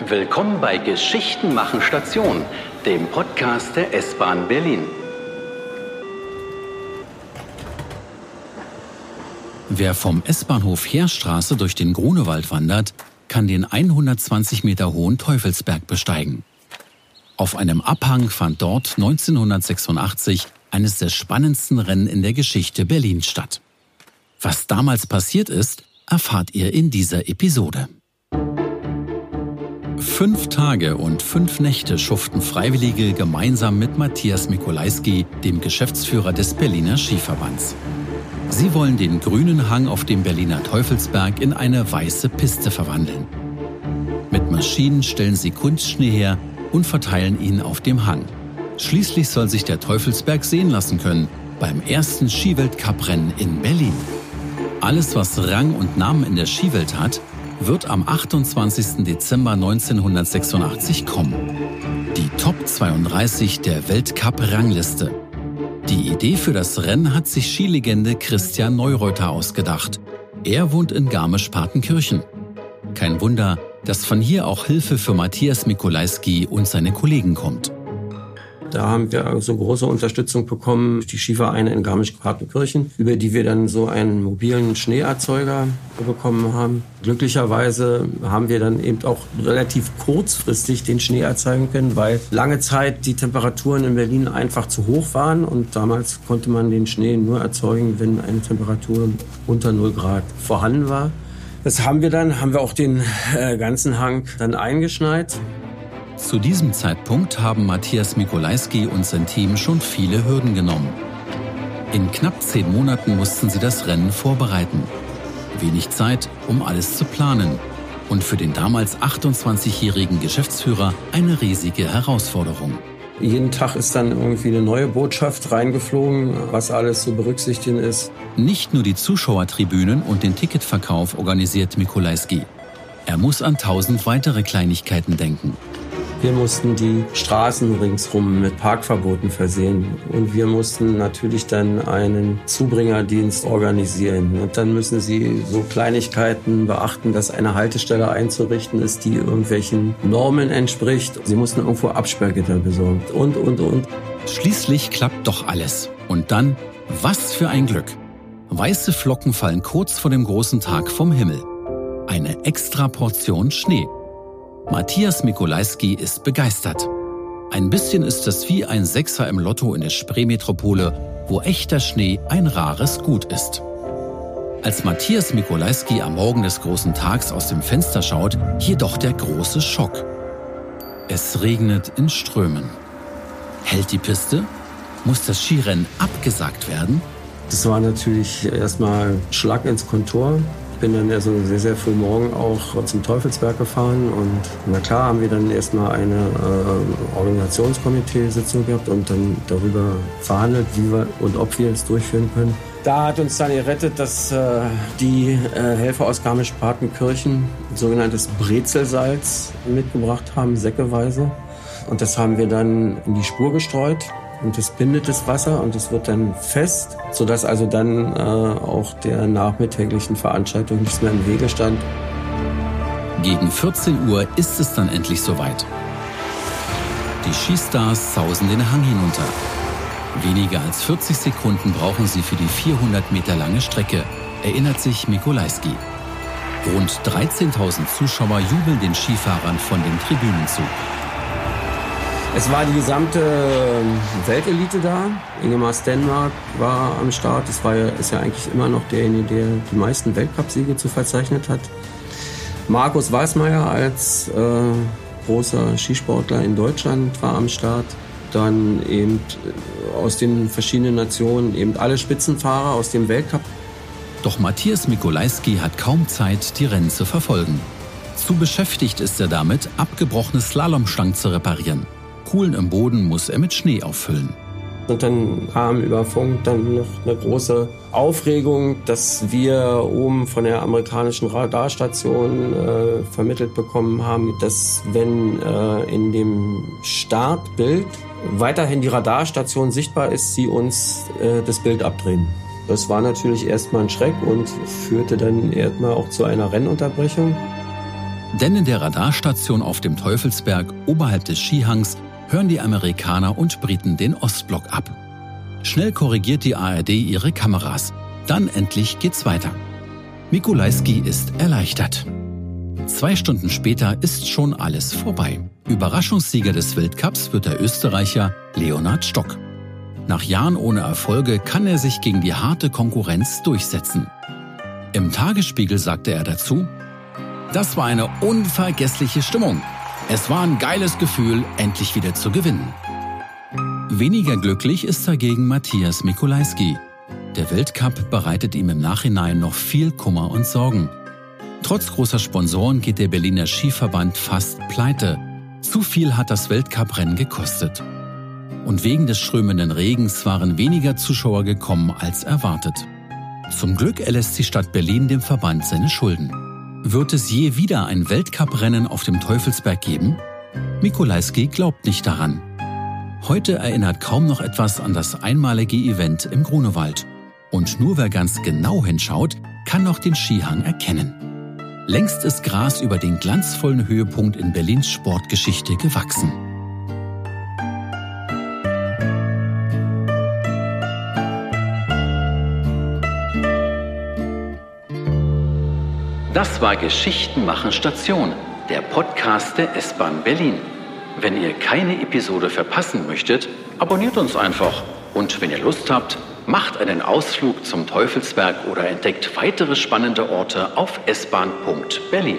Willkommen bei Geschichten machen Station, dem Podcast der S-Bahn Berlin. Wer vom S-Bahnhof Heerstraße durch den Grunewald wandert, kann den 120 Meter hohen Teufelsberg besteigen. Auf einem Abhang fand dort 1986 eines der spannendsten Rennen in der Geschichte Berlins statt. Was damals passiert ist, erfahrt ihr in dieser Episode. Fünf Tage und fünf Nächte schuften Freiwillige gemeinsam mit Matthias Mikolajski, dem Geschäftsführer des Berliner Skiverbands. Sie wollen den grünen Hang auf dem Berliner Teufelsberg in eine weiße Piste verwandeln. Mit Maschinen stellen sie Kunstschnee her und verteilen ihn auf dem Hang. Schließlich soll sich der Teufelsberg sehen lassen können beim ersten Skiweltcuprennen in Berlin. Alles, was Rang und Namen in der Skiwelt hat, wird am 28. Dezember 1986 kommen. Die Top 32 der Weltcup-Rangliste. Die Idee für das Rennen hat sich Skilegende Christian Neureuter ausgedacht. Er wohnt in Garmisch-Partenkirchen. Kein Wunder, dass von hier auch Hilfe für Matthias Mikolajski und seine Kollegen kommt. Da haben wir also große Unterstützung bekommen durch die Skivereine in Garmisch-Partenkirchen, über die wir dann so einen mobilen Schneeerzeuger bekommen haben. Glücklicherweise haben wir dann eben auch relativ kurzfristig den Schnee erzeugen können, weil lange Zeit die Temperaturen in Berlin einfach zu hoch waren und damals konnte man den Schnee nur erzeugen, wenn eine Temperatur unter 0 Grad vorhanden war. Das haben wir dann, haben wir auch den äh, ganzen Hang dann eingeschneit. Zu diesem Zeitpunkt haben Matthias Mikolajski und sein Team schon viele Hürden genommen. In knapp zehn Monaten mussten sie das Rennen vorbereiten. Wenig Zeit, um alles zu planen. Und für den damals 28-jährigen Geschäftsführer eine riesige Herausforderung. Jeden Tag ist dann irgendwie eine neue Botschaft reingeflogen, was alles zu berücksichtigen ist. Nicht nur die Zuschauertribünen und den Ticketverkauf organisiert Mikolajski. Er muss an tausend weitere Kleinigkeiten denken. Wir mussten die Straßen ringsrum mit Parkverboten versehen und wir mussten natürlich dann einen Zubringerdienst organisieren. Und dann müssen sie so Kleinigkeiten beachten, dass eine Haltestelle einzurichten ist, die irgendwelchen Normen entspricht. Sie mussten irgendwo Absperrgitter besorgen und, und, und. Schließlich klappt doch alles. Und dann, was für ein Glück. Weiße Flocken fallen kurz vor dem großen Tag vom Himmel. Eine extra Portion Schnee. Matthias Mikolajski ist begeistert. Ein bisschen ist es wie ein Sechser im Lotto in der Spreemetropole, wo echter Schnee ein rares Gut ist. Als Matthias Mikolajski am Morgen des großen Tags aus dem Fenster schaut, jedoch der große Schock. Es regnet in Strömen. Hält die Piste? Muss das Skirennen abgesagt werden? Das war natürlich erstmal Schlag ins Kontor bin dann also sehr, sehr früh morgen auch zum Teufelsberg gefahren und na klar haben wir dann erstmal eine äh, Organisationskomitee-Sitzung gehabt und dann darüber verhandelt, wie wir und ob wir es durchführen können. Da hat uns dann gerettet, dass äh, die äh, Helfer aus Garmisch-Partenkirchen sogenanntes Brezelsalz mitgebracht haben, säckeweise. Und das haben wir dann in die Spur gestreut und das bindet das Wasser und es wird dann fest, sodass also dann äh, auch der nachmittäglichen Veranstaltung nichts mehr im Wege stand. Gegen 14 Uhr ist es dann endlich soweit. Die Skistars sausen den Hang hinunter. Weniger als 40 Sekunden brauchen sie für die 400 Meter lange Strecke, erinnert sich Mikolajski. Rund 13.000 Zuschauer jubeln den Skifahrern von den Tribünen zu. Es war die gesamte ähm, Weltelite da. Ingemar Stenmark war am Start. Das war ja, ist ja eigentlich immer noch derjenige, der die meisten Weltcupsiege zu verzeichnet hat. Markus Weißmeier als äh, großer Skisportler in Deutschland war am Start. Dann eben äh, aus den verschiedenen Nationen eben alle Spitzenfahrer aus dem Weltcup. Doch Matthias Mikolajski hat kaum Zeit, die Rennen zu verfolgen. Zu beschäftigt ist er damit, abgebrochene Slalomstangen zu reparieren. Kuhlen im Boden muss er mit Schnee auffüllen. Und dann kam über Funk dann noch eine große Aufregung, dass wir oben von der amerikanischen Radarstation äh, vermittelt bekommen haben, dass wenn äh, in dem Startbild weiterhin die Radarstation sichtbar ist, sie uns äh, das Bild abdrehen. Das war natürlich erstmal ein Schreck und führte dann erstmal auch zu einer Rennunterbrechung. Denn in der Radarstation auf dem Teufelsberg oberhalb des Skihangs hören die Amerikaner und Briten den Ostblock ab. Schnell korrigiert die ARD ihre Kameras. Dann endlich geht's weiter. Mikulajski ist erleichtert. Zwei Stunden später ist schon alles vorbei. Überraschungssieger des Weltcups wird der Österreicher Leonhard Stock. Nach Jahren ohne Erfolge kann er sich gegen die harte Konkurrenz durchsetzen. Im Tagesspiegel sagte er dazu, das war eine unvergessliche Stimmung. Es war ein geiles Gefühl, endlich wieder zu gewinnen. Weniger glücklich ist dagegen Matthias Mikulajski. Der Weltcup bereitet ihm im Nachhinein noch viel Kummer und Sorgen. Trotz großer Sponsoren geht der Berliner Skiverband fast pleite. Zu viel hat das Weltcuprennen gekostet. Und wegen des strömenden Regens waren weniger Zuschauer gekommen als erwartet. Zum Glück erlässt die Stadt Berlin dem Verband seine Schulden. Wird es je wieder ein Weltcuprennen auf dem Teufelsberg geben? Mikulajski glaubt nicht daran. Heute erinnert kaum noch etwas an das einmalige Event im Grunewald. Und nur wer ganz genau hinschaut, kann noch den Skihang erkennen. Längst ist Gras über den glanzvollen Höhepunkt in Berlins Sportgeschichte gewachsen. Das war Geschichten machen Station, der Podcast der S-Bahn Berlin. Wenn ihr keine Episode verpassen möchtet, abonniert uns einfach. Und wenn ihr Lust habt, macht einen Ausflug zum Teufelsberg oder entdeckt weitere spannende Orte auf s-bahn.berlin.